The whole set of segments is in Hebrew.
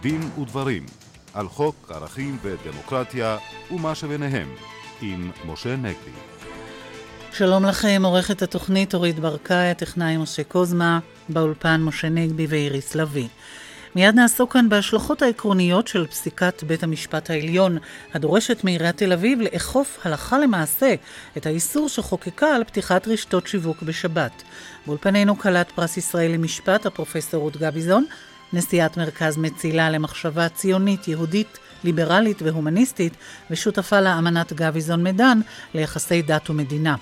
דין ודברים על חוק ערכים ודמוקרטיה ומה שביניהם עם משה נגבי. שלום לכם, עורכת התוכנית אורית ברקאי, הטכנאי משה קוזמה, באולפן משה נגבי ואיריס לביא. מיד נעסוק כאן בהשלכות העקרוניות של פסיקת בית המשפט העליון, הדורשת מעיריית תל אביב לאכוף הלכה למעשה את האיסור שחוקקה על פתיחת רשתות שיווק בשבת. באולפנינו כלת פרס ישראל למשפט, הפרופסור רות גביזון, נשיאת מרכז מצילה למחשבה ציונית, יהודית, ליברלית והומניסטית, ושותפה לאמנת גביזון מדן ליחסי דת ומדינה.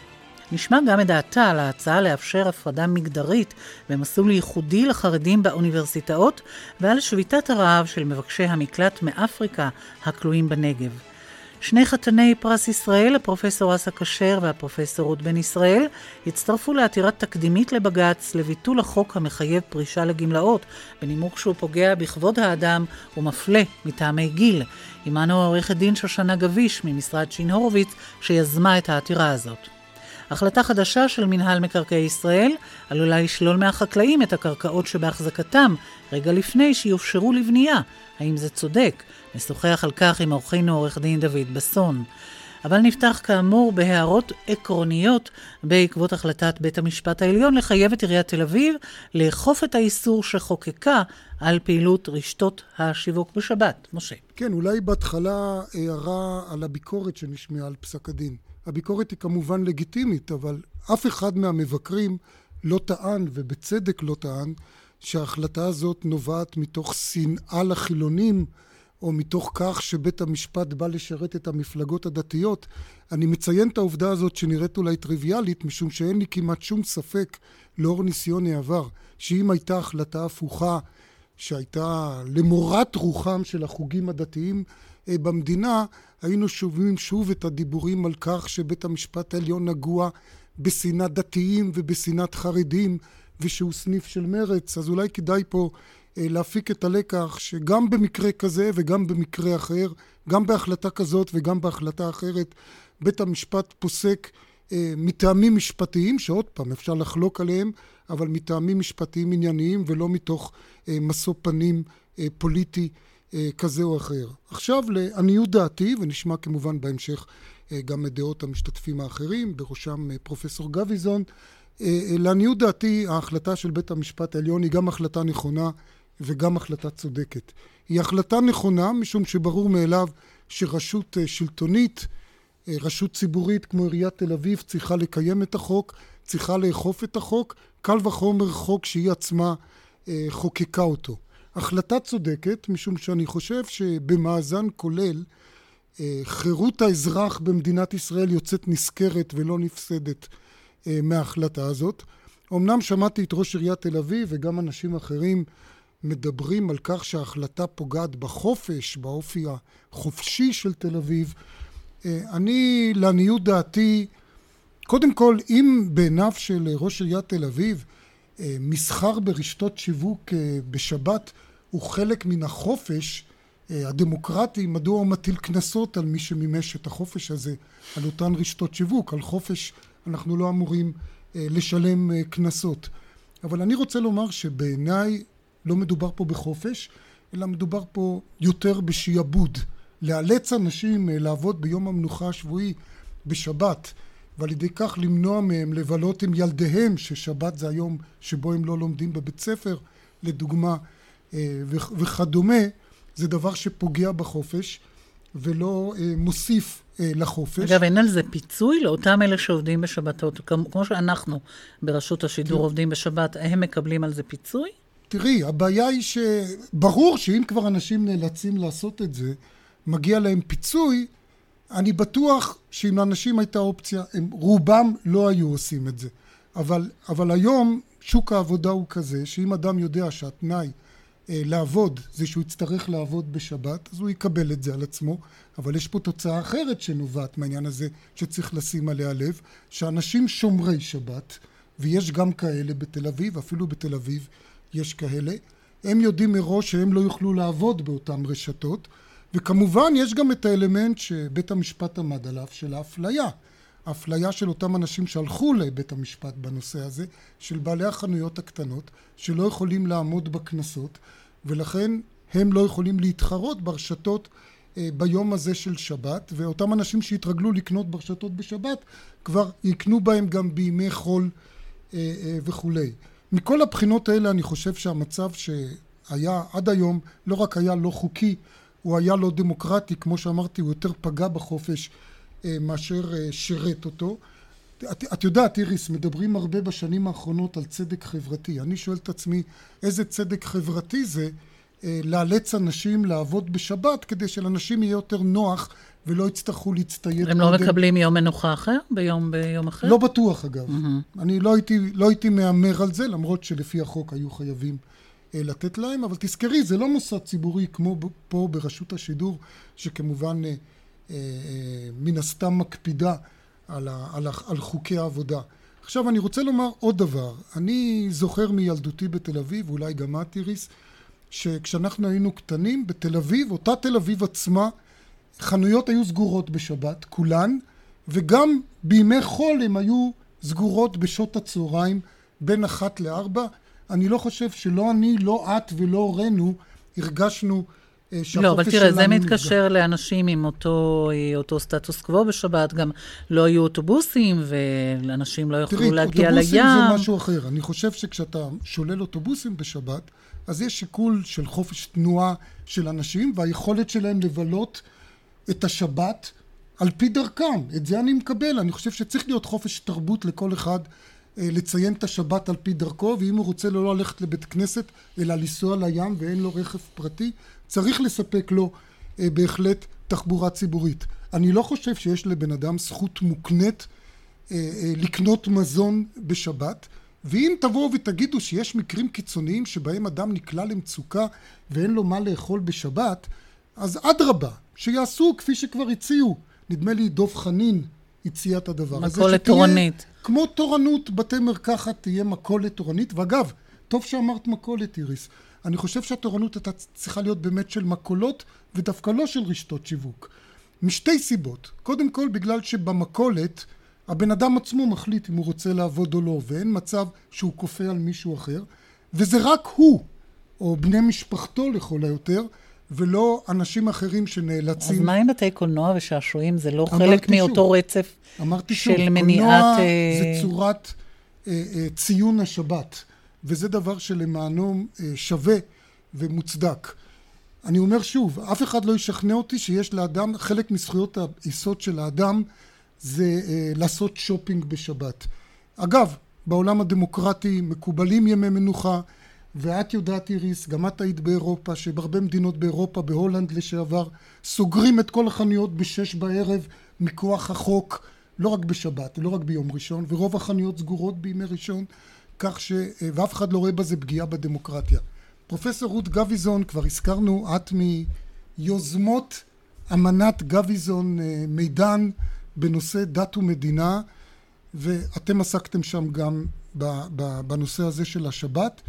נשמע גם את דעתה על ההצעה לאפשר הפרדה מגדרית במסלול ייחודי לחרדים באוניברסיטאות ועל שביתת הרעב של מבקשי המקלט מאפריקה הכלואים בנגב. שני חתני פרס ישראל, הפרופסור אסא כשר והפרופסור רות בן ישראל, הצטרפו לעתירת תקדימית לבג"ץ לביטול החוק המחייב פרישה לגמלאות, בנימוק שהוא פוגע בכבוד האדם ומפלה מטעמי גיל. עמנו עורכת דין שושנה גביש ממשרד שין הורוביץ, שיזמה את העתירה הזאת. החלטה חדשה של מינהל מקרקעי ישראל עלולה לשלול מהחקלאים את הקרקעות שבהחזקתם רגע לפני שיופשרו לבנייה. האם זה צודק? נשוחח על כך עם עורכנו עורך דין דוד בסון. אבל נפתח כאמור בהערות עקרוניות בעקבות החלטת בית המשפט העליון לחייב את עיריית תל אביב לאכוף את האיסור שחוקקה על פעילות רשתות השיווק בשבת. משה. כן, אולי בהתחלה הערה על הביקורת שנשמעה על פסק הדין. הביקורת היא כמובן לגיטימית, אבל אף אחד מהמבקרים לא טען, ובצדק לא טען, שההחלטה הזאת נובעת מתוך שנאה לחילונים, או מתוך כך שבית המשפט בא לשרת את המפלגות הדתיות. אני מציין את העובדה הזאת שנראית אולי טריוויאלית, משום שאין לי כמעט שום ספק, לאור ניסיון העבר, שאם הייתה החלטה הפוכה, שהייתה למורת רוחם של החוגים הדתיים אה, במדינה, היינו שומעים שוב את הדיבורים על כך שבית המשפט העליון נגוע בשנאת דתיים ובשנאת חרדים ושהוא סניף של מרץ, אז אולי כדאי פה אה, להפיק את הלקח שגם במקרה כזה וגם במקרה אחר, גם בהחלטה כזאת וגם בהחלטה אחרת, בית המשפט פוסק אה, מטעמים משפטיים, שעוד פעם אפשר לחלוק עליהם, אבל מטעמים משפטיים ענייניים ולא מתוך משוא פנים פוליטי כזה או אחר. עכשיו לעניות דעתי, ונשמע כמובן בהמשך גם את דעות המשתתפים האחרים, בראשם פרופסור גביזון, לעניות דעתי ההחלטה של בית המשפט העליון היא גם החלטה נכונה וגם החלטה צודקת. היא החלטה נכונה משום שברור מאליו שרשות שלטונית, רשות ציבורית כמו עיריית תל אביב צריכה לקיים את החוק, צריכה לאכוף את החוק, קל וחומר חוק שהיא עצמה חוקקה אותו. החלטה צודקת משום שאני חושב שבמאזן כולל חירות האזרח במדינת ישראל יוצאת נשכרת ולא נפסדת מההחלטה הזאת. אמנם שמעתי את ראש עיריית תל אביב וגם אנשים אחרים מדברים על כך שההחלטה פוגעת בחופש, באופי החופשי של תל אביב. אני, לעניות דעתי, קודם כל, אם בעיניו של ראש עיריית תל אביב מסחר ברשתות שיווק בשבת הוא חלק מן החופש הדמוקרטי, מדוע הוא מטיל קנסות על מי שמימש את החופש הזה, על אותן רשתות שיווק? על חופש אנחנו לא אמורים לשלם קנסות. אבל אני רוצה לומר שבעיניי לא מדובר פה בחופש, אלא מדובר פה יותר בשעבוד. לאלץ אנשים לעבוד ביום המנוחה השבועי בשבת, ועל ידי כך למנוע מהם לבלות עם ילדיהם, ששבת זה היום שבו הם לא לומדים בבית ספר, לדוגמה, וכדומה, זה דבר שפוגע בחופש ולא מוסיף לחופש. אגב, אין על זה פיצוי לאותם אלה שעובדים בשבתות, כמו שאנחנו ברשות השידור עובדים בשבת, הם מקבלים על זה פיצוי? תראי, הבעיה היא שברור שאם כבר אנשים נאלצים לעשות את זה, מגיע להם פיצוי, אני בטוח שאם לאנשים הייתה אופציה, הם רובם לא היו עושים את זה. אבל, אבל היום שוק העבודה הוא כזה, שאם אדם יודע שהתנאי אה, לעבוד זה שהוא יצטרך לעבוד בשבת, אז הוא יקבל את זה על עצמו. אבל יש פה תוצאה אחרת שנובעת מהעניין הזה, שצריך לשים עליה לב, שאנשים שומרי שבת, ויש גם כאלה בתל אביב, אפילו בתל אביב, יש כאלה, הם יודעים מראש שהם לא יוכלו לעבוד באותן רשתות, וכמובן יש גם את האלמנט שבית המשפט עמד עליו של האפליה. האפליה של אותם אנשים שהלכו לבית המשפט בנושא הזה, של בעלי החנויות הקטנות, שלא יכולים לעמוד בקנסות, ולכן הם לא יכולים להתחרות ברשתות אה, ביום הזה של שבת, ואותם אנשים שהתרגלו לקנות ברשתות בשבת כבר יקנו בהם גם בימי חול אה, אה, וכולי. מכל הבחינות האלה אני חושב שהמצב שהיה עד היום לא רק היה לא חוקי, הוא היה לא דמוקרטי, כמו שאמרתי, הוא יותר פגע בחופש מאשר שירת אותו. את, את יודעת איריס, מדברים הרבה בשנים האחרונות על צדק חברתי. אני שואל את עצמי איזה צדק חברתי זה אה, לאלץ אנשים לעבוד בשבת כדי שלאנשים יהיה יותר נוח ולא יצטרכו להצטייד. הם לא מקבלים יום מנוחה אחר? ביום, ביום אחר? לא בטוח אגב. Mm-hmm. אני לא הייתי, לא הייתי מהמר על זה, למרות שלפי החוק היו חייבים אה, לתת להם, אבל תזכרי, זה לא מוסד ציבורי כמו פה ברשות השידור, שכמובן אה, אה, אה, מן הסתם מקפידה על, ה, על, ה, על חוקי העבודה. עכשיו אני רוצה לומר עוד דבר. אני זוכר מילדותי בתל אביב, אולי גם את איריס, שכשאנחנו היינו קטנים, בתל אביב, אותה תל אביב עצמה, חנויות היו סגורות בשבת, כולן, וגם בימי חול הן היו סגורות בשעות הצהריים, בין אחת לארבע. אני לא חושב שלא אני, לא את ולא הורינו הרגשנו אה, לא, אבל תראה, זה מתקשר נפגע. לאנשים עם אותו, אה, אותו סטטוס קוו בשבת, גם לא היו אוטובוסים, ואנשים לא יכלו להגיע לים. תראי, אוטובוסים זה משהו אחר. אני חושב שכשאתה שולל אוטובוסים בשבת, אז יש שיקול של חופש תנועה של אנשים והיכולת שלהם לבלות את השבת על פי דרכם. את זה אני מקבל. אני חושב שצריך להיות חופש תרבות לכל אחד לציין את השבת על פי דרכו, ואם הוא רוצה לא ללכת לבית כנסת, אלא לנסוע לים ואין לו רכב פרטי, צריך לספק לו אה, בהחלט תחבורה ציבורית. אני לא חושב שיש לבן אדם זכות מוקנית אה, לקנות מזון בשבת. ואם תבואו ותגידו שיש מקרים קיצוניים שבהם אדם נקלע למצוקה ואין לו מה לאכול בשבת, אז אדרבה, שיעשו כפי שכבר הציעו. נדמה לי דב חנין הציע את הדבר הזה. מכולת תורנית. כמו תורנות בתי מרקחת תהיה מכולת תורנית. ואגב, טוב שאמרת מכולת איריס. אני חושב שהתורנות הייתה צריכה להיות באמת של מכולות ודווקא לא של רשתות שיווק. משתי סיבות. קודם כל בגלל שבמכולת הבן אדם עצמו מחליט אם הוא רוצה לעבוד או לא, ואין מצב שהוא כופה על מישהו אחר, וזה רק הוא, או בני משפחתו לכל היותר, ולא אנשים אחרים שנאלצים... אז מה עם בתי קולנוע ושעשועים? זה לא חלק מאותו שוב, רצף אמרתי של שוב, מניעת... קולנוע זה אה, צורת אה, אה, ציון השבת, וזה דבר שלטעמנו אה, שווה ומוצדק. אני אומר שוב, אף אחד לא ישכנע אותי שיש לאדם, חלק מזכויות היסוד של האדם זה אה, לעשות שופינג בשבת. אגב, בעולם הדמוקרטי מקובלים ימי מנוחה, ואת יודעת איריס, גם את היית באירופה, שבהרבה מדינות באירופה, בהולנד לשעבר, סוגרים את כל החנויות בשש בערב מכוח החוק, לא רק בשבת, לא רק ביום ראשון, ורוב החנויות סגורות בימי ראשון, כך ש... אה, ואף אחד לא רואה בזה פגיעה בדמוקרטיה. פרופסור רות גביזון, כבר הזכרנו, את מיוזמות אמנת גביזון אה, מידן בנושא דת ומדינה, ואתם עסקתם שם גם בנושא הזה של השבת.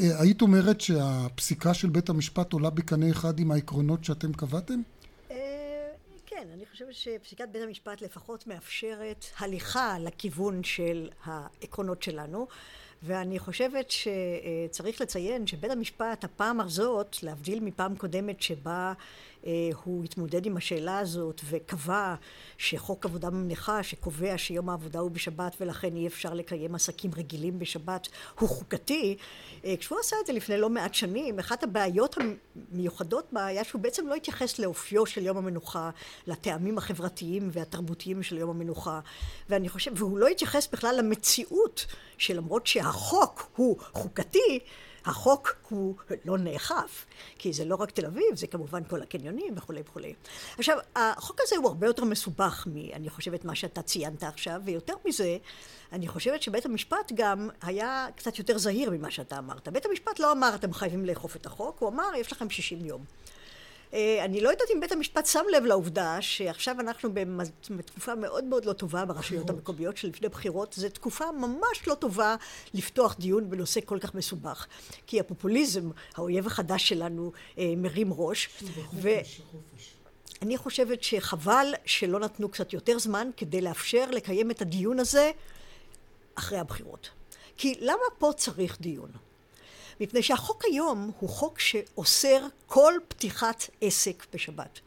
אה, היית אומרת שהפסיקה של בית המשפט עולה בקנה אחד עם העקרונות שאתם קבעתם? אה, כן, אני חושבת שפסיקת בית המשפט לפחות מאפשרת הליכה לכיוון של העקרונות שלנו. ואני חושבת שצריך לציין שבית המשפט הפעם הזאת, להבדיל מפעם קודמת שבה הוא התמודד עם השאלה הזאת וקבע שחוק עבודה במנחה שקובע שיום העבודה הוא בשבת ולכן אי אפשר לקיים עסקים רגילים בשבת הוא חוקתי אה, כשהוא עשה את זה לפני לא מעט שנים אחת הבעיות המיוחדות בה היה שהוא בעצם לא התייחס לאופיו של יום המנוחה לטעמים החברתיים והתרבותיים של יום המנוחה ואני חושב והוא לא התייחס בכלל למציאות שלמרות שהחוק הוא חוקתי החוק הוא לא נאכף, כי זה לא רק תל אביב, זה כמובן כל הקניונים וכולי וכולי. עכשיו, החוק הזה הוא הרבה יותר מסובך מ... אני חושבת, מה שאתה ציינת עכשיו, ויותר מזה, אני חושבת שבית המשפט גם היה קצת יותר זהיר ממה שאתה אמרת. בית המשפט לא אמר, אתם חייבים לאכוף את החוק, הוא אמר, יש לכם 60 יום. אה, אני לא יודעת אם בית המשפט שם לב לעובדה שעכשיו אנחנו בתקופה מאוד מאוד לא טובה ברשויות המקומיות שלפני בחירות, זו תקופה ממש לא טובה לפתוח דיון בנושא כל כך מסובך. כי הפופוליזם, האויב החדש שלנו, אה, מרים ראש. ואני חושבת שחבל שלא נתנו קצת יותר זמן כדי לאפשר לקיים את הדיון הזה אחרי הבחירות. כי למה פה צריך דיון? מפני שהחוק היום הוא חוק שאוסר כל פתיחת עסק בשבת.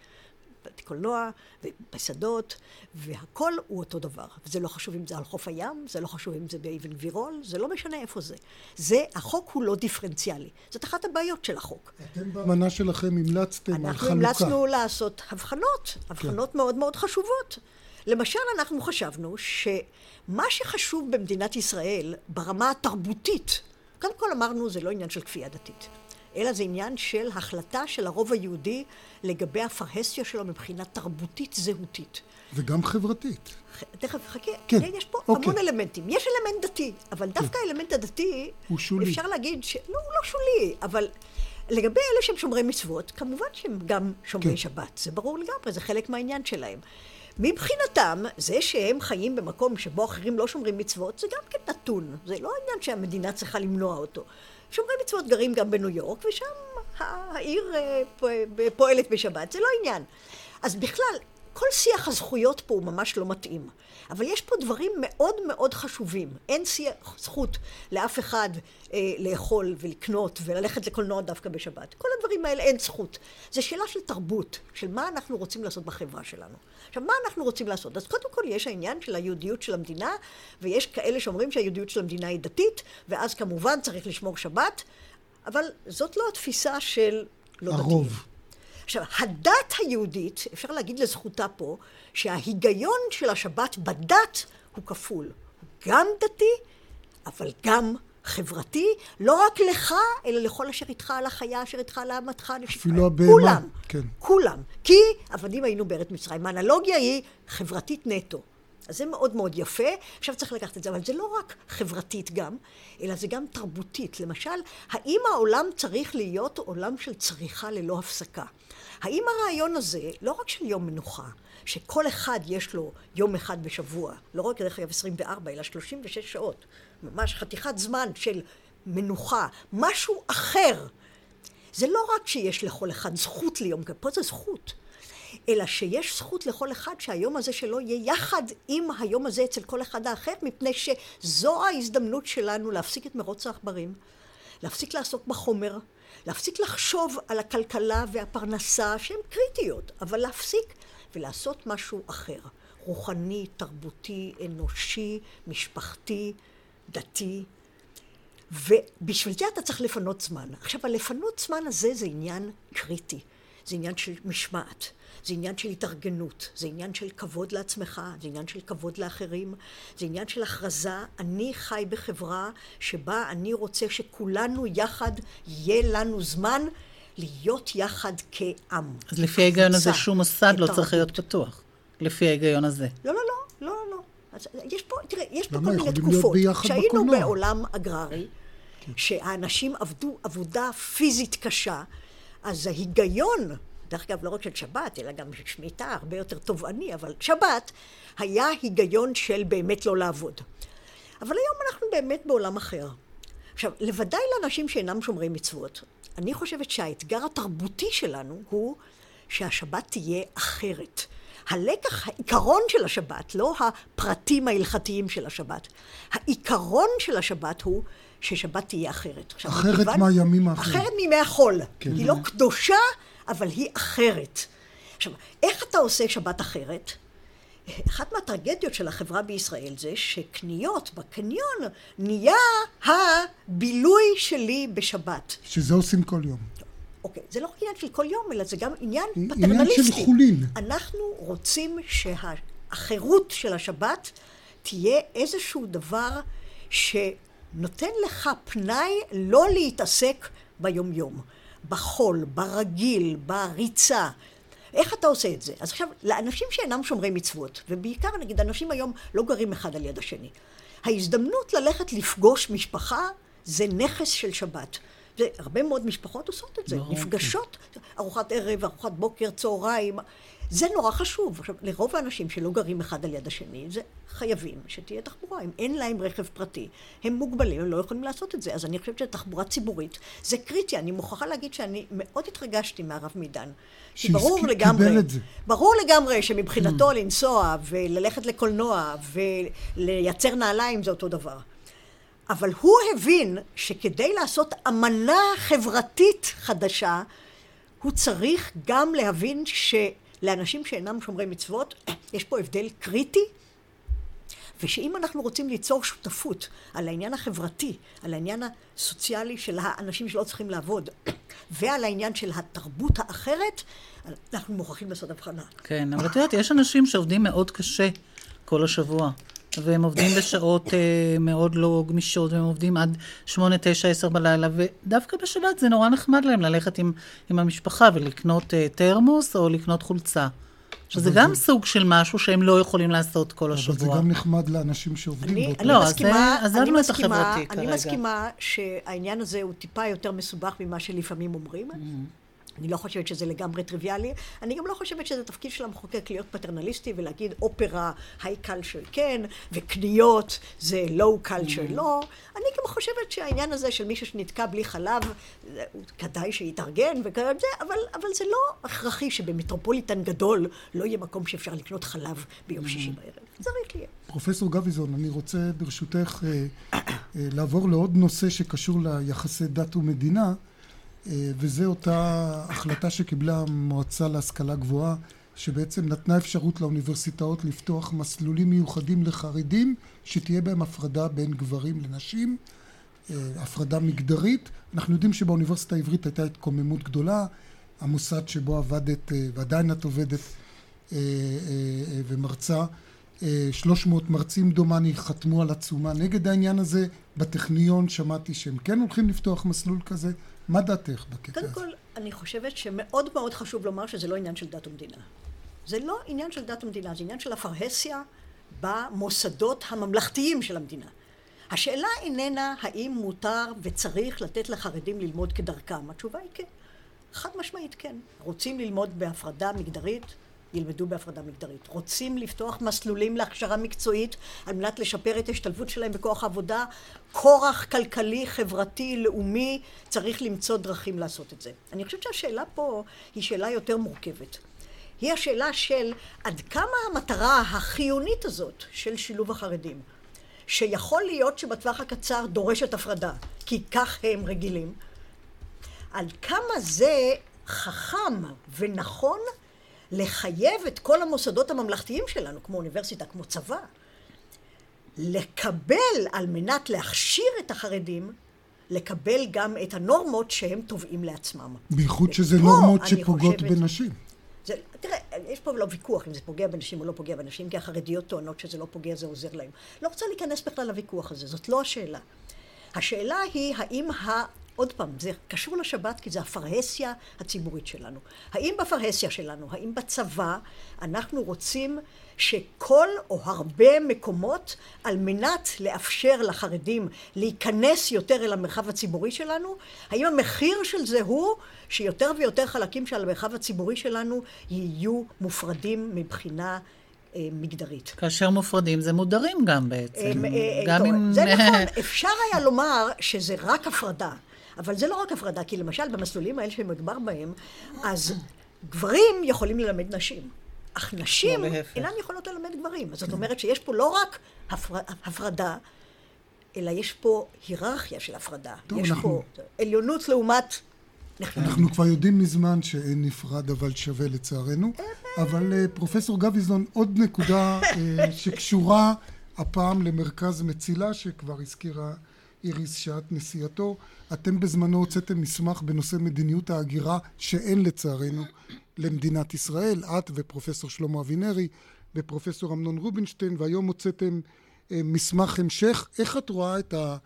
בתי קולנוע, ובשדות, והכל הוא אותו דבר. וזה לא חשוב אם זה על חוף הים, זה לא חשוב אם זה באבן גבירול, זה לא משנה איפה זה. זה, החוק הוא לא דיפרנציאלי. זאת אחת הבעיות של החוק. אתם באמנה שלכם המלצתם על חלוקה. אנחנו המלצנו לעשות הבחנות, הבחנות כן. מאוד מאוד חשובות. למשל, אנחנו חשבנו שמה שחשוב במדינת ישראל ברמה התרבותית, קודם כל אמרנו, זה לא עניין של כפייה דתית. אלא זה עניין של החלטה של הרוב היהודי לגבי הפרהסיה שלו מבחינה תרבותית זהותית. וגם חברתית. תכף, חכה, כן, יש פה אוקיי. המון אלמנטים. יש אלמנט דתי, אבל כן. דווקא האלמנט הדתי, הוא שולי. אפשר להגיד ש... לא, הוא לא שולי, אבל לגבי אלה שהם שומרי מצוות, כמובן שהם גם שומרי כן. שבת. זה ברור לגמרי, זה חלק מהעניין שלהם. מבחינתם, זה שהם חיים במקום שבו אחרים לא שומרים מצוות, זה גם כן נתון. זה לא עניין שהמדינה צריכה למנוע אותו. שומרי מצוות גרים גם בניו יורק, ושם העיר אה, פועלת בשבת, זה לא עניין. אז בכלל, כל שיח הזכויות פה הוא ממש לא מתאים. אבל יש פה דברים מאוד מאוד חשובים. אין זכות לאף אחד אה, לאכול ולקנות וללכת לקולנוע דווקא בשבת. כל הדברים האלה אין זכות. זו שאלה של תרבות, של מה אנחנו רוצים לעשות בחברה שלנו. עכשיו, מה אנחנו רוצים לעשות? אז קודם כל יש העניין של היהודיות של המדינה, ויש כאלה שאומרים שהיהודיות של המדינה היא דתית, ואז כמובן צריך לשמור שבת, אבל זאת לא התפיסה של לא דתיים. עכשיו, הדת היהודית, אפשר להגיד לזכותה פה, שההיגיון של השבת בדת הוא כפול. הוא גם דתי, אבל גם חברתי, לא רק לך, אלא לכל אשר איתך על החיה, אשר איתך על אמתך. אפילו הבהמה. כולם, כן. כולם. כי עבדים היינו בארץ מצרים. האנלוגיה היא חברתית נטו. אז זה מאוד מאוד יפה. עכשיו צריך לקחת את זה, אבל זה לא רק חברתית גם, אלא זה גם תרבותית. למשל, האם העולם צריך להיות עולם של צריכה ללא הפסקה? האם הרעיון הזה, לא רק של יום מנוחה, שכל אחד יש לו יום אחד בשבוע, לא רק דרך אגב 24, אלא 36 שעות, ממש חתיכת זמן של מנוחה, משהו אחר. זה לא רק שיש לכל אחד זכות ליום פה זה זכות. אלא שיש זכות לכל אחד שהיום הזה שלו יהיה יחד עם היום הזה אצל כל אחד האחר, מפני שזו ההזדמנות שלנו להפסיק את מרוץ העכברים, להפסיק לעסוק בחומר, להפסיק לחשוב על הכלכלה והפרנסה שהן קריטיות, אבל להפסיק ולעשות משהו אחר, רוחני, תרבותי, אנושי, משפחתי, דתי. ובשביל זה אתה צריך לפנות זמן. עכשיו, הלפנות זמן הזה זה עניין קריטי. זה עניין של משמעת, זה עניין של התארגנות, זה עניין של כבוד לעצמך, זה עניין של כבוד לאחרים, זה עניין של הכרזה, אני חי בחברה שבה אני רוצה שכולנו יחד, יהיה לנו זמן להיות יחד כעם. אז לפי ההיגיון הזה שום מוסד לא צריך להיות פתוח, לפי ההיגיון הזה. לא, לא, לא, לא, לא. אז יש פה, תראה, יש פה כל מיני תקופות. כשהיינו בעולם אגררי, כן. שהאנשים עבדו עבודה פיזית קשה, אז ההיגיון, דרך אגב לא רק של שבת, אלא גם של שמיטה, הרבה יותר תובעני, אבל שבת היה היגיון של באמת לא לעבוד. אבל היום אנחנו באמת בעולם אחר. עכשיו, לוודאי לאנשים שאינם שומרי מצוות, אני חושבת שהאתגר התרבותי שלנו הוא שהשבת תהיה אחרת. הלקח, העיקרון של השבת, לא הפרטים ההלכתיים של השבת, העיקרון של השבת הוא ששבת תהיה אחרת. עכשיו, אחרת מהימים האחרים. אחרת מימי החול. כן. היא לא קדושה, אבל היא אחרת. עכשיו, איך אתה עושה שבת אחרת? אחת מהטרגדיות של החברה בישראל זה שקניות בקניון נהיה הבילוי שלי בשבת. שזה עושים כל יום. אוקיי, זה לא רק עניין של כל יום, אלא זה גם עניין פטרנליסטי. עניין של חולין. אנחנו רוצים שהחירות של השבת תהיה איזשהו דבר שנותן לך פנאי לא להתעסק ביומיום, בחול, ברגיל, בריצה. איך אתה עושה את זה? אז עכשיו, לאנשים שאינם שומרי מצוות, ובעיקר נגיד אנשים היום לא גרים אחד על יד השני, ההזדמנות ללכת לפגוש משפחה זה נכס של שבת. והרבה מאוד משפחות עושות את זה, נפגשות, כן. ארוחת ערב, ארוחת בוקר, צהריים, זה נורא חשוב. עכשיו, לרוב האנשים שלא גרים אחד על יד השני, זה חייבים שתהיה תחבורה. אם אין להם רכב פרטי, הם מוגבלים, הם לא יכולים לעשות את זה. אז אני חושבת שתחבורה ציבורית זה קריטי. אני מוכרחה להגיד שאני מאוד התרגשתי מהרב מידן. כי ברור לגמרי, ברור לגמרי שמבחינתו mm. לנסוע וללכת לקולנוע ולייצר נעליים זה אותו דבר. אבל הוא הבין שכדי לעשות אמנה חברתית חדשה, הוא צריך גם להבין שלאנשים שאינם שומרי מצוות, יש פה הבדל קריטי, ושאם אנחנו רוצים ליצור שותפות על העניין החברתי, על העניין הסוציאלי של האנשים שלא צריכים לעבוד, ועל העניין של התרבות האחרת, אנחנו מוכרחים לעשות הבחנה. כן, אבל את יודעת, יש אנשים שעובדים מאוד קשה כל השבוע. והם עובדים בשעות אה, מאוד לא גמישות, והם עובדים עד שמונה, תשע, עשר בלילה, ודווקא בשבת זה נורא נחמד להם ללכת עם, עם המשפחה ולקנות אה, תרמוס או לקנות חולצה. שזה גם זה... סוג של משהו שהם לא יכולים לעשות כל השבוע. אבל זה גם נחמד לאנשים שעובדים אני, באותו... אני לא, מסכימה, אז עזבנו את החברתי כרגע. אני מסכימה שהעניין הזה הוא טיפה יותר מסובך ממה שלפעמים אומרים. Mm-hmm. אני לא חושבת שזה לגמרי טריוויאלי. אני גם לא חושבת שזה תפקיד של המחוקק להיות פטרנליסטי ולהגיד אופרה, היי קלצ'ר כן, וקניות זה לואו קלצ'ר mm-hmm. לא. אני גם חושבת שהעניין הזה של מישהו שנתקע בלי חלב, כדאי שיתארגן וכאלה, אבל, אבל זה לא הכרחי שבמטרופוליטן גדול לא יהיה מקום שאפשר לקנות חלב ביום mm-hmm. שישי בערב. צריך להיות. פרופסור גביזון, אני רוצה ברשותך אה, אה, לעבור לעוד נושא שקשור ליחסי דת ומדינה. אה, וזה אותה החלטה שקיבלה המועצה להשכלה גבוהה, שבעצם נתנה אפשרות לאוניברסיטאות לפתוח מסלולים מיוחדים לחרדים, שתהיה בהם הפרדה בין גברים לנשים, אה, הפרדה מגדרית. אנחנו יודעים שבאוניברסיטה העברית הייתה התקוממות גדולה, המוסד שבו עבדת, אה, ועדיין את עובדת ומרצה, 300 מרצים דומני חתמו על עצומה נגד העניין הזה. בטכניון שמעתי שהם כן הולכים לפתוח מסלול כזה. מה דעתך בקטע הזה? קודם כל, אני חושבת שמאוד מאוד חשוב לומר שזה לא עניין של דת ומדינה. זה לא עניין של דת ומדינה, זה עניין של הפרהסיה במוסדות הממלכתיים של המדינה. השאלה איננה האם מותר וצריך לתת לחרדים ללמוד כדרכם. התשובה היא כן. חד משמעית כן. רוצים ללמוד בהפרדה מגדרית, ילמדו בהפרדה מגדרית. רוצים לפתוח מסלולים להכשרה מקצועית על מנת לשפר את ההשתלבות שלהם בכוח העבודה, כורח כלכלי, חברתי, לאומי, צריך למצוא דרכים לעשות את זה. אני חושבת שהשאלה פה היא שאלה יותר מורכבת. היא השאלה של עד כמה המטרה החיונית הזאת של שילוב החרדים, שיכול להיות שבטווח הקצר דורשת הפרדה, כי כך הם רגילים, עד כמה זה חכם ונכון לחייב את כל המוסדות הממלכתיים שלנו, כמו אוניברסיטה, כמו צבא, לקבל על מנת להכשיר את החרדים, לקבל גם את הנורמות שהם תובעים לעצמם. בייחוד שזה נורמות שפוגעות חושבת, בנשים. זה, תראה, יש פה לא ויכוח אם זה פוגע בנשים או לא פוגע בנשים, כי החרדיות טוענות שזה לא פוגע, זה עוזר להם. לא רוצה להיכנס בכלל לוויכוח הזה, זאת לא השאלה. השאלה היא האם. עוד פעם, זה קשור לשבת כי זה הפרהסיה הציבורית שלנו. האם בפרהסיה שלנו, האם בצבא, אנחנו רוצים שכל או הרבה מקומות על מנת לאפשר לחרדים להיכנס יותר אל המרחב הציבורי שלנו, האם המחיר של זה הוא שיותר ויותר חלקים של המרחב הציבורי שלנו יהיו מופרדים מבחינה אה, מגדרית. כאשר מופרדים זה מודרים גם בעצם. אה, אה, גם אם... זה נכון, אפשר היה לומר שזה רק הפרדה. אבל זה לא רק הפרדה, כי למשל במסלולים האלה שמדובר בהם, אז גברים יכולים ללמד נשים. אך נשים לא, אינן יכולות ללמד גברים. זאת אומרת שיש פה לא רק הפר... הפרדה, אלא יש פה היררכיה של הפרדה. טוב, יש אנחנו... פה עליונות לעומת... אנחנו כבר יודעים מזמן שאין נפרד אבל שווה לצערנו. אבל אה, פרופסור גביזון, עוד נקודה אה, שקשורה הפעם למרכז מצילה, שכבר הזכירה איריס שאת נשיאתו. אתם בזמנו הוצאתם מסמך בנושא מדיניות ההגירה שאין לצערנו למדינת ישראל, את ופרופסור שלמה אבינרי ופרופסור אמנון רובינשטיין, והיום הוצאתם אה, מסמך המשך. איך את רואה את ה,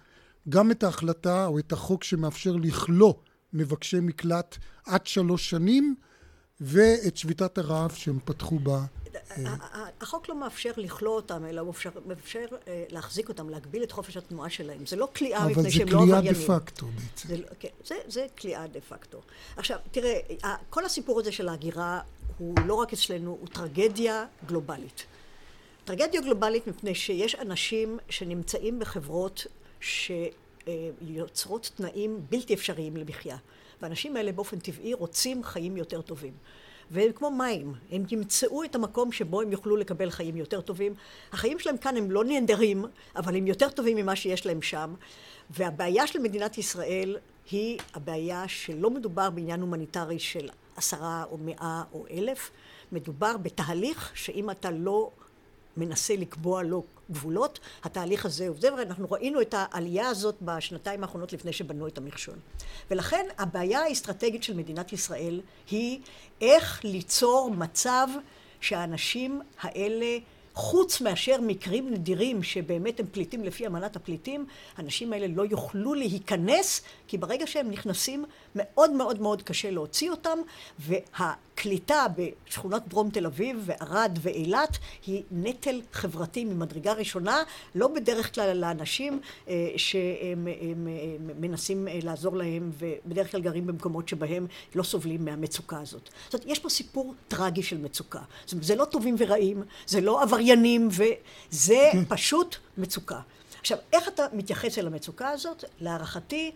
גם את ההחלטה או את החוק שמאפשר לכלוא מבקשי מקלט עד שלוש שנים ואת שביתת הרעב שהם פתחו בה החוק לא מאפשר לכלוא אותם, אלא הוא מאפשר אה, להחזיק אותם, להגביל את חופש התנועה שלהם. זה לא כליאה מפני שהם לא עבריינים. אבל זה כליאה דה פקטו בעצם. זה, לא- כן, זה, זה כליאה דה פקטו. עכשיו, תראה, כל הסיפור הזה של ההגירה הוא לא רק אצלנו, הוא טרגדיה גלובלית. טרגדיה גלובלית מפני שיש אנשים שנמצאים בחברות שיוצרות תנאים בלתי אפשריים למחיה. והאנשים האלה באופן טבעי רוצים חיים יותר טובים. והם כמו מים, הם ימצאו את המקום שבו הם יוכלו לקבל חיים יותר טובים. החיים שלהם כאן הם לא נהדרים, אבל הם יותר טובים ממה שיש להם שם. והבעיה של מדינת ישראל היא הבעיה שלא מדובר בעניין הומניטרי של עשרה או מאה או אלף, מדובר בתהליך שאם אתה לא מנסה לקבוע לו גבולות, התהליך הזה הוא זה, ואנחנו ראינו את העלייה הזאת בשנתיים האחרונות לפני שבנו את המכשול. ולכן הבעיה האסטרטגית של מדינת ישראל היא איך ליצור מצב שהאנשים האלה חוץ מאשר מקרים נדירים שבאמת הם פליטים לפי אמנת הפליטים, האנשים האלה לא יוכלו להיכנס, כי ברגע שהם נכנסים מאוד מאוד מאוד קשה להוציא אותם, והקליטה בשכונות דרום תל אביב וערד ואילת היא נטל חברתי ממדרגה ראשונה, לא בדרך כלל לאנשים אה, שהם הם, הם מנסים אה, לעזור להם ובדרך כלל גרים במקומות שבהם לא סובלים מהמצוקה הזאת. זאת אומרת, יש פה סיפור טרגי של מצוקה. זאת אומרת, זה לא טובים ורעים, זה לא עבריינים, וזה כן. פשוט מצוקה. עכשיו, איך אתה מתייחס אל המצוקה הזאת? להערכתי,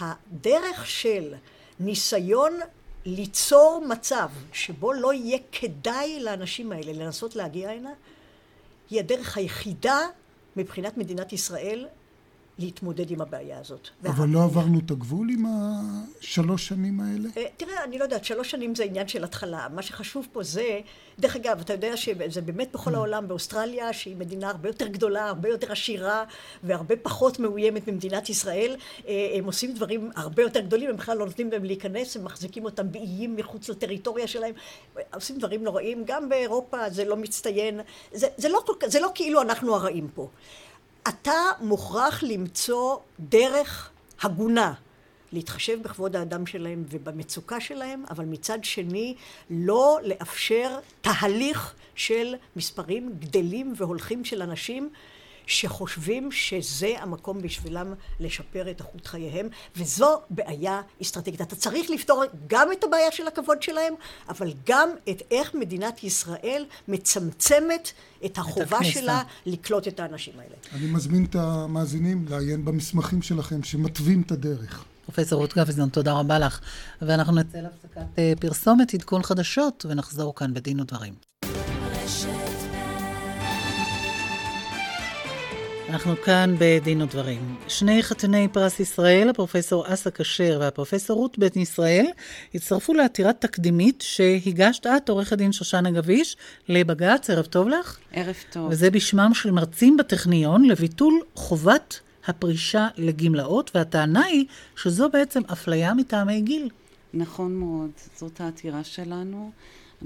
הדרך של ניסיון ליצור מצב שבו לא יהיה כדאי לאנשים האלה לנסות להגיע הנה, היא הדרך היחידה מבחינת מדינת ישראל להתמודד עם הבעיה הזאת. אבל. לא עברנו את הגבול עם השלוש שנים האלה? אה, תראה, אני לא יודעת, שלוש שנים זה עניין של התחלה. מה שחשוב פה זה, דרך אגב, אתה יודע שזה באמת בכל. העולם, באוסטרליה, שהיא מדינה הרבה יותר גדולה, הרבה יותר עשירה, והרבה פחות מאוימת ממדינת ישראל, אה, הם עושים דברים הרבה יותר גדולים, הם בכלל לא נותנים להם להיכנס, הם מחזיקים אותם באיים מחוץ לטריטוריה שלהם, עושים דברים נוראים, גם באירופה זה לא מצטיין, זה, זה, לא, זה לא כאילו אנחנו הרעים פה. אתה מוכרח למצוא דרך הגונה להתחשב בכבוד האדם שלהם ובמצוקה שלהם, אבל מצד שני לא לאפשר תהליך של מספרים גדלים והולכים של אנשים שחושבים שזה המקום בשבילם לשפר את איכות חייהם, וזו בעיה אסטרטגית. אתה צריך לפתור גם את הבעיה של הכבוד שלהם, אבל גם את איך מדינת ישראל מצמצמת את החובה את שלה לקלוט את האנשים האלה. אני מזמין את המאזינים לעיין במסמכים שלכם שמתווים את הדרך. פרופסור רות גביזון, תודה רבה לך. ואנחנו נצא להפסקת אה, פרסומת, עדכון חדשות, ונחזור כאן בדין ודברים. אנחנו כאן בדין ודברים. שני חתני פרס ישראל, הפרופסור אסא כשר והפרופסור רות בן ישראל, הצטרפו לעתירת תקדימית שהגשת את, עורכת דין שושנה גביש, לבג"ץ. ערב טוב לך. ערב טוב. וזה בשמם של מרצים בטכניון לביטול חובת הפרישה לגמלאות, והטענה היא שזו בעצם אפליה מטעמי גיל. נכון מאוד, זאת העתירה שלנו.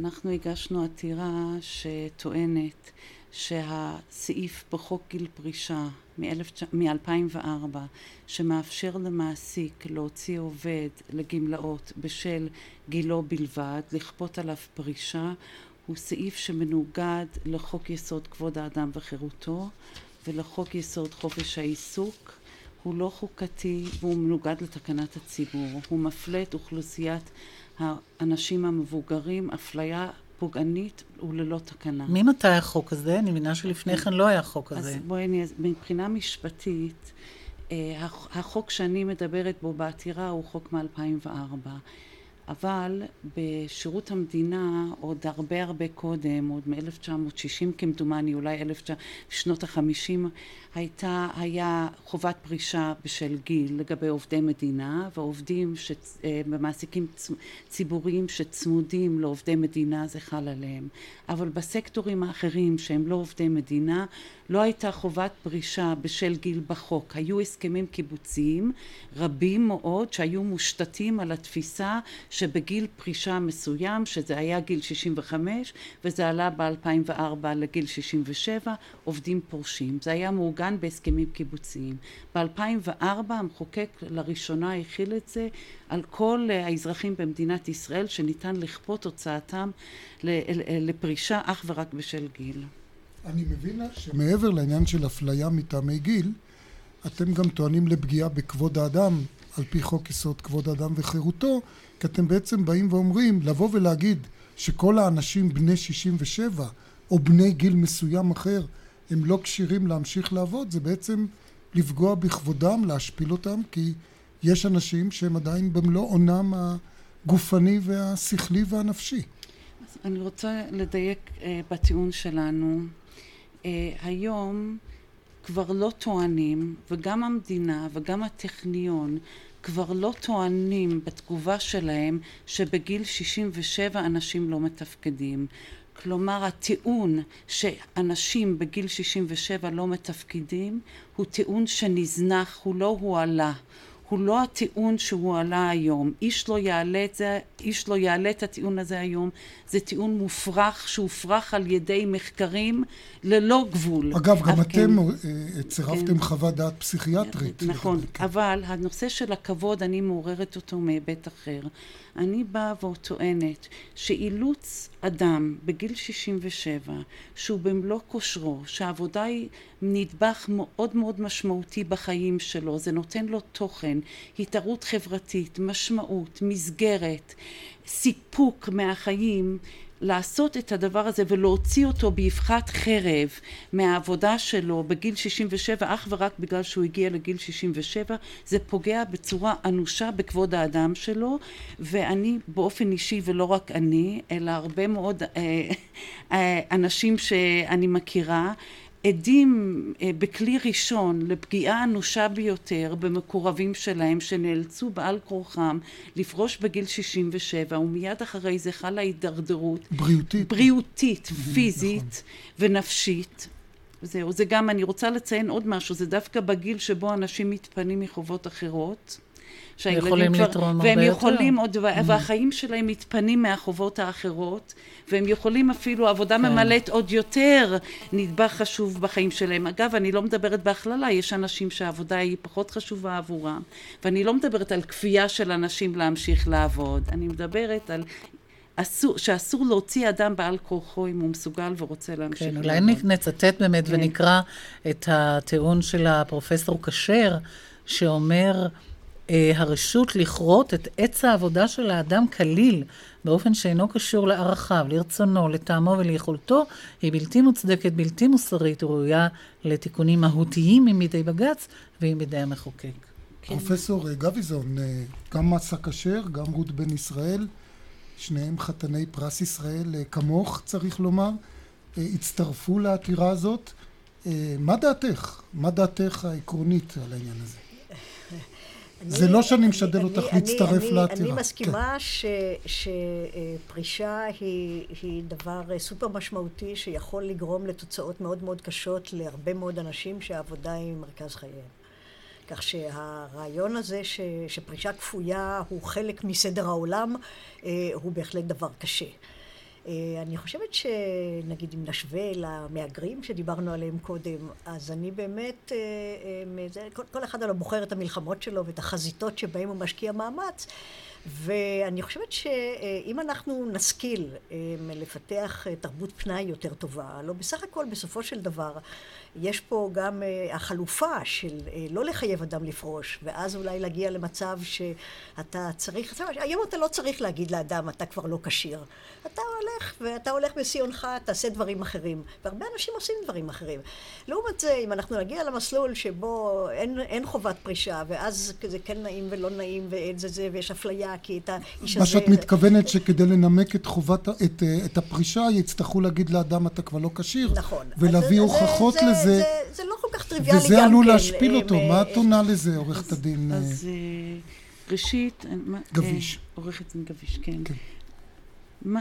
אנחנו הגשנו עתירה שטוענת שהסעיף בחוק גיל פרישה מ-2004 שמאפשר למעסיק להוציא עובד לגמלאות בשל גילו בלבד, לכפות עליו פרישה, הוא סעיף שמנוגד לחוק יסוד כבוד האדם וחירותו ולחוק יסוד חופש העיסוק. הוא לא חוקתי והוא מנוגד לתקנת הציבור. הוא מפלה את אוכלוסיית האנשים המבוגרים אפליה פוגענית וללא תקנה. ממתי החוק הזה? אני מבינה שלפני כן לא היה חוק הזה. אז בואי, אני, מבחינה משפטית, אה, החוק שאני מדברת בו בעתירה הוא חוק מ-2004. אבל בשירות המדינה עוד הרבה הרבה קודם, עוד מ-1960 כמדומני, אולי שנות החמישים, הייתה, היה חובת פרישה בשל גיל לגבי עובדי מדינה, ועובדים אה, ציבוריים שצמודים לעובדי מדינה זה חל עליהם. אבל בסקטורים האחרים שהם לא עובדי מדינה, לא הייתה חובת פרישה בשל גיל בחוק. היו הסכמים קיבוציים רבים מאוד שהיו מושתתים על התפיסה שבגיל פרישה מסוים, שזה היה גיל 65 וזה עלה ב-2004 לגיל 67, עובדים פורשים. זה היה מעוגן בהסכמים קיבוציים. ב-2004 המחוקק לראשונה הכיל את זה על כל האזרחים במדינת ישראל שניתן לכפות הוצאתם לפרישה אך ורק בשל גיל. אני מבין שמעבר לעניין של אפליה מטעמי גיל, אתם גם טוענים לפגיעה בכבוד האדם על פי חוק יסוד כבוד האדם וחירותו, כי אתם בעצם באים ואומרים, לבוא ולהגיד שכל האנשים בני 67 או בני גיל מסוים אחר הם לא כשירים להמשיך לעבוד, זה בעצם לפגוע בכבודם, להשפיל אותם, כי יש אנשים שהם עדיין במלוא עונם הגופני והשכלי והנפשי. אני רוצה לדייק uh, בטיעון שלנו. Uh, היום כבר לא טוענים, וגם המדינה וגם הטכניון כבר לא טוענים בתגובה שלהם שבגיל 67 אנשים לא מתפקדים. כלומר הטיעון שאנשים בגיל 67 לא מתפקדים הוא טיעון שנזנח, הוא לא הועלה. הוא לא הטיעון שהוא עלה היום. איש לא יעלה את זה, איש לא יעלה את הטיעון הזה היום. זה טיעון מופרך שהופרך על ידי מחקרים ללא גבול. אגב, גם אתם כן, אה, צירפתם כן, חוות דעת פסיכיאטרית. נכון, כן. אבל הנושא של הכבוד, אני מעוררת אותו מהיבט אחר. אני באה וטוענת שאילוץ אדם בגיל 67 שהוא במלוא כושרו שהעבודה היא נדבך מאוד מאוד משמעותי בחיים שלו זה נותן לו תוכן התערות חברתית משמעות מסגרת סיפוק מהחיים לעשות את הדבר הזה ולהוציא אותו באבחת חרב מהעבודה שלו בגיל 67 אך ורק בגלל שהוא הגיע לגיל 67 זה פוגע בצורה אנושה בכבוד האדם שלו ואני באופן אישי ולא רק אני אלא הרבה מאוד אה, אה, אנשים שאני מכירה עדים אה, בכלי ראשון לפגיעה אנושה ביותר במקורבים שלהם שנאלצו בעל כורחם לפרוש בגיל 67 ומיד אחרי זה חלה הידרדרות בריאותית, בריאותית פיזית נכון. ונפשית. זהו, זה גם, אני רוצה לציין עוד משהו, זה דווקא בגיל שבו אנשים מתפנים מחובות אחרות שהילדים כבר... לתרום והם יכולים עוד, mm-hmm. והחיים שלהם מתפנים מהחובות האחרות, והם יכולים אפילו, עבודה כן. ממלאת עוד יותר נדבך חשוב בחיים שלהם. אגב, אני לא מדברת בהכללה, יש אנשים שהעבודה היא פחות חשובה עבורם, ואני לא מדברת על כפייה של אנשים להמשיך לעבוד, אני מדברת על אסור, שאסור להוציא אדם בעל כורחו אם הוא מסוגל ורוצה להמשיך כן, לעבוד. אולי נצטט באמת כן. ונקרא את הטיעון של הפרופסור כשר, שאומר אה, הרשות לכרות את עץ העבודה של האדם כליל, באופן שאינו קשור לערכיו, לרצונו, לטעמו וליכולתו, היא בלתי מוצדקת, בלתי מוסרית וראויה לתיקונים מהותיים ממידי בג"ץ וממידי המחוקק. כן. פרופסור גביזון, אה, גם מסה כשר, גם רות בן ישראל, שניהם חתני פרס ישראל, אה, כמוך צריך לומר, הצטרפו לעתירה הזאת. מה דעתך? מה דעתך העקרונית על העניין הזה? זה לא שאני משדל אותך להצטרף לעתירה. אני מסכימה כן. שפרישה היא דבר סופר משמעותי שיכול לגרום לתוצאות מאוד מאוד קשות להרבה מאוד אנשים שהעבודה היא מרכז חייהם. כך שהרעיון הזה ש, שפרישה כפויה הוא חלק מסדר העולם אה, הוא בהחלט דבר קשה. אה, אני חושבת שנגיד אם נשווה למהגרים שדיברנו עליהם קודם, אז אני באמת, אה, אה, כל אחד הלוא בוחר את המלחמות שלו ואת החזיתות שבהם הוא משקיע מאמץ, ואני חושבת שאם אנחנו נשכיל לפתח תרבות פנאי יותר טובה, לא בסך הכל בסופו של דבר יש פה גם uh, החלופה של לא לחייב אדם לפרוש, ואז אולי להגיע למצב שאתה צריך, היום אתה לא צריך להגיד לאדם, אתה כבר לא כשיר. אתה הולך, ואתה הולך בסיונך, תעשה דברים אחרים. והרבה אנשים עושים דברים אחרים. לעומת זה, אם אנחנו נגיע למסלול שבו אין, אין חובת פרישה, ואז זה כן נעים ולא נעים, ואין זה זה, ויש אפליה, כי את האיש הזה... מה שאת מתכוונת שכדי לנמק את חובת, את, את הפרישה, יצטרכו להגיד לאדם, אתה כבר לא כשיר. נכון. ולהביא הוכחות לזה. זה, זה, זה לא כל כך טריוויאלי גם כן. וזה עלול להשפיל אותו, מה את עונה לזה, עורכת הדין? אז ראשית... גביש. עורכת דין גביש, כן. מה,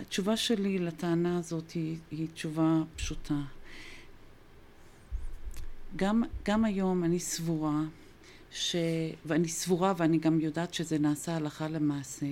התשובה שלי לטענה הזאת היא, היא תשובה פשוטה. גם, גם היום אני סבורה ש... ואני סבורה ואני גם יודעת שזה נעשה הלכה למעשה,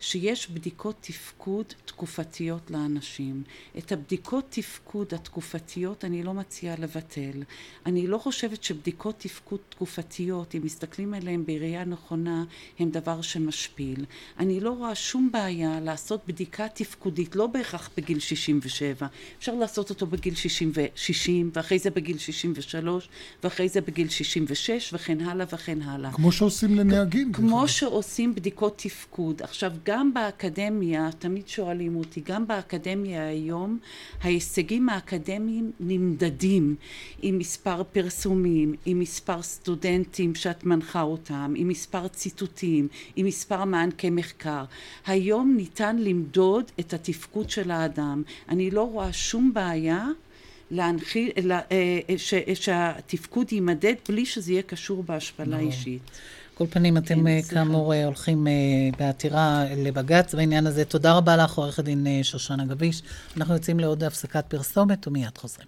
שיש בדיקות תפקוד תקופתיות לאנשים. את הבדיקות תפקוד התקופתיות אני לא מציעה לבטל. אני לא חושבת שבדיקות תפקוד תקופתיות, אם מסתכלים עליהן בראייה נכונה, הן דבר שמשפיל. אני לא רואה שום בעיה לעשות בדיקה תפקודית, לא בהכרח בגיל 67. אפשר לעשות אותו בגיל 60, 60 ואחרי זה בגיל 63 ואחרי זה בגיל 66 וכן הלאה וכן הלאה. כמו שעושים לנהגים. כמו שעושים בדיקות תפקוד. עכשיו, גם באקדמיה, תמיד שואלים אותי, גם באקדמיה היום, ההישגים האקדמיים נמדדים עם מספר פרסומים, עם מספר סטודנטים שאת מנחה אותם, עם מספר ציטוטים, עם מספר מענקי מחקר. היום ניתן למדוד את התפקוד של האדם. אני לא רואה שום בעיה להנחיל, לה, אה, ש, שהתפקוד יימדד בלי שזה יהיה קשור בהשפלה אישית. כל פנים, אתם כן, כאמור סליחה. הולכים בעתירה לבג"ץ בעניין הזה. תודה רבה לך, עורכת דין שושנה גביש. אנחנו יוצאים לעוד הפסקת פרסומת ומיד חוזרים.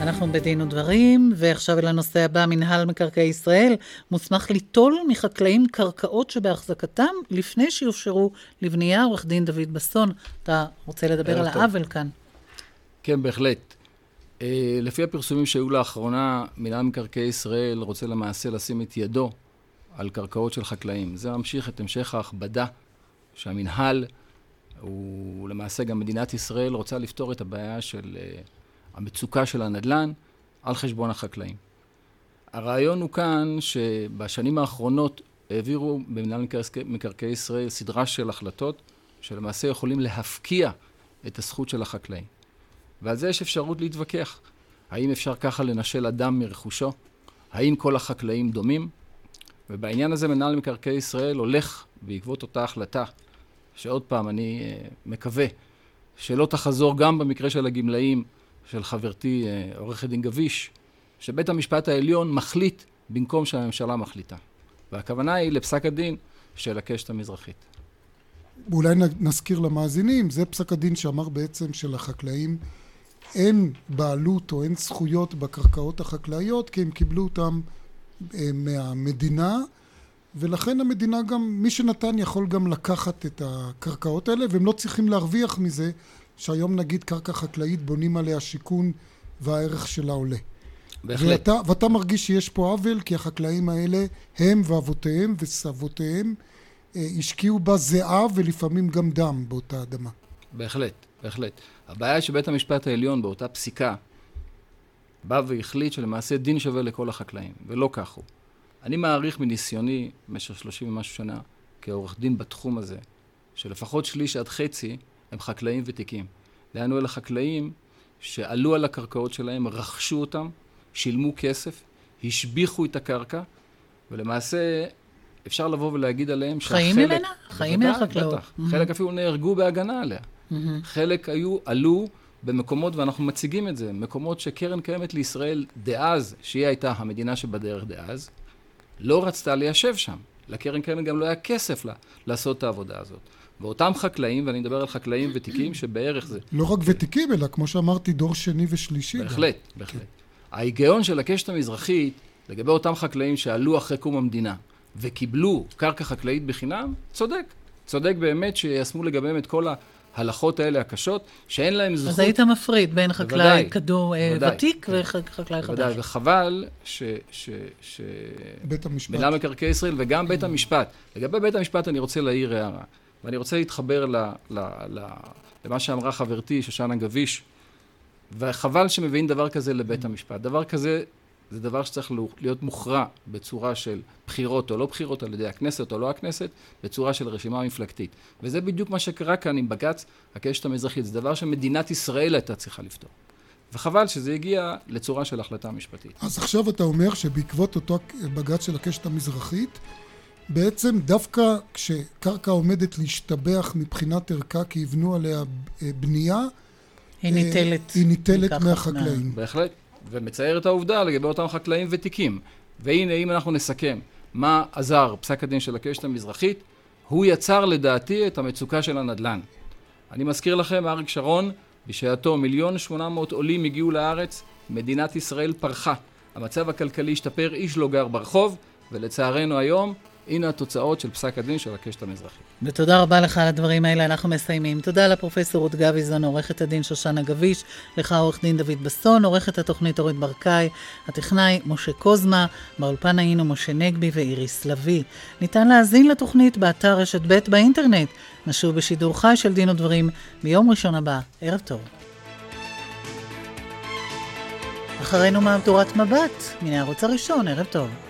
אנחנו בדין ודברים, ועכשיו אל הנושא הבא, מנהל מקרקעי ישראל מוסמך ליטול מחקלאים קרקעות שבהחזקתם לפני שיופשרו לבנייה. עורך דין דוד בסון, אתה רוצה לדבר על העוול כאן. כן, בהחלט. אה, לפי הפרסומים שהיו לאחרונה, מנהל מקרקעי ישראל רוצה למעשה לשים את ידו על קרקעות של חקלאים. זה ממשיך את המשך ההכבדה שהמנהל, הוא למעשה גם מדינת ישראל, רוצה לפתור את הבעיה של uh, המצוקה של הנדל"ן על חשבון החקלאים. הרעיון הוא כאן שבשנים האחרונות העבירו במנהל מקרקעי ישראל סדרה של החלטות שלמעשה יכולים להפקיע את הזכות של החקלאים. ועל זה יש אפשרות להתווכח. האם אפשר ככה לנשל אדם מרכושו? האם כל החקלאים דומים? ובעניין הזה מנהל מקרקעי ישראל הולך בעקבות אותה החלטה, שעוד פעם, אני uh, מקווה שלא תחזור גם במקרה של הגמלאים של חברתי uh, עורכת דין גביש, שבית המשפט העליון מחליט במקום שהממשלה מחליטה. והכוונה היא לפסק הדין של הקשת המזרחית. אולי נזכיר למאזינים, זה פסק הדין שאמר בעצם שלחקלאים אין בעלות או אין זכויות בקרקעות החקלאיות כי הם קיבלו אותם אה, מהמדינה ולכן המדינה גם, מי שנתן יכול גם לקחת את הקרקעות האלה והם לא צריכים להרוויח מזה שהיום נגיד קרקע חקלאית בונים עליה שיכון והערך שלה עולה. בהחלט. ואתה, ואתה מרגיש שיש פה עוול כי החקלאים האלה הם ואבותיהם וסבותיהם אה, השקיעו בה זיעה ולפעמים גם דם באותה אדמה. בהחלט, בהחלט. הבעיה שבית המשפט העליון באותה פסיקה בא והחליט שלמעשה דין שווה לכל החקלאים, ולא כך הוא. אני מעריך מניסיוני במשך שלושים ומשהו שנה כעורך דין בתחום הזה, שלפחות שליש עד חצי הם חקלאים ותיקים. דהיינו אלה חקלאים שעלו על הקרקעות שלהם, רכשו אותם, שילמו כסף, השביחו את הקרקע, ולמעשה אפשר לבוא ולהגיד עליהם שהחלק... חיים ממנה? חיים מהחקלאות. בטח. Mm-hmm. חלק אפילו נהרגו בהגנה עליה. Mm-hmm. חלק היו, עלו במקומות, ואנחנו מציגים את זה, מקומות שקרן קיימת לישראל דאז, שהיא הייתה המדינה שבדרך דאז, לא רצתה ליישב שם. לקרן קיימת גם לא היה כסף לה, לעשות את העבודה הזאת. ואותם חקלאים, ואני מדבר על חקלאים ותיקים שבערך זה... לא רק ותיקים, אלא כמו שאמרתי, דור שני ושלישי. בהחלט, גם. בהחלט. כן. ההיגיון של הקשת המזרחית, לגבי אותם חקלאים שעלו אחרי קום המדינה, וקיבלו קרקע חקלאית בחינם, צודק. צודק באמת שיישמו לגביהם את כל ההלכות האלה הקשות, שאין להם זכות... אז היית מפריד בין חקלאי כדור אה, בוודאי, ותיק כן. וחקלאי חדש. בוודאי, וחבל ש... ש, ש בית המשפט. מינהל מקרקעי ישראל וגם בית המשפט. לגבי בית המשפט אני רוצה להעיר הערה, ואני רוצה להתחבר ל, ל, ל, למה שאמרה חברתי שושנה גביש, וחבל שמביאים דבר כזה לבית המשפט. דבר כזה זה דבר שצריך להיות מוכרע בצורה של בחירות או לא בחירות על ידי הכנסת או לא הכנסת, בצורה של רשימה מפלגתית. וזה בדיוק מה שקרה כאן עם בג"ץ הקשת המזרחית. זה דבר שמדינת ישראל הייתה צריכה לפתור. וחבל שזה הגיע לצורה של החלטה משפטית. אז עכשיו אתה אומר שבעקבות אותו בג"ץ של הקשת המזרחית, בעצם דווקא כשקרקע עומדת להשתבח מבחינת ערכה כי יבנו עליה בנייה, היא ניטלת, היא ניטלת מהחקלאים. בהחלט. ומצייר את העובדה לגבי אותם חקלאים ותיקים. והנה, אם אנחנו נסכם מה עזר פסק הדין של הקשת המזרחית, הוא יצר לדעתי את המצוקה של הנדל"ן. אני מזכיר לכם, אריק שרון, בשעתו מיליון שמונה מאות עולים הגיעו לארץ, מדינת ישראל פרחה. המצב הכלכלי השתפר, איש לא גר ברחוב, ולצערנו היום הנה התוצאות של פסק הדין של הקשת המזרחית. ותודה רבה לך על הדברים האלה, אנחנו מסיימים. תודה לפרופסור רות גביזון, עורכת הדין שושנה גביש, לך עורך דין דוד בסון, עורכת התוכנית אורית ברקאי, הטכנאי משה קוזמה, באולפן היינו משה נגבי ואיריס לביא. ניתן להאזין לתוכנית באתר רשת ב' באינטרנט. נשוב בשידור חי של דין ודברים ביום ראשון הבא. ערב טוב. אחרינו מהדורת מבט, מן הערוץ הראשון, ערב טוב.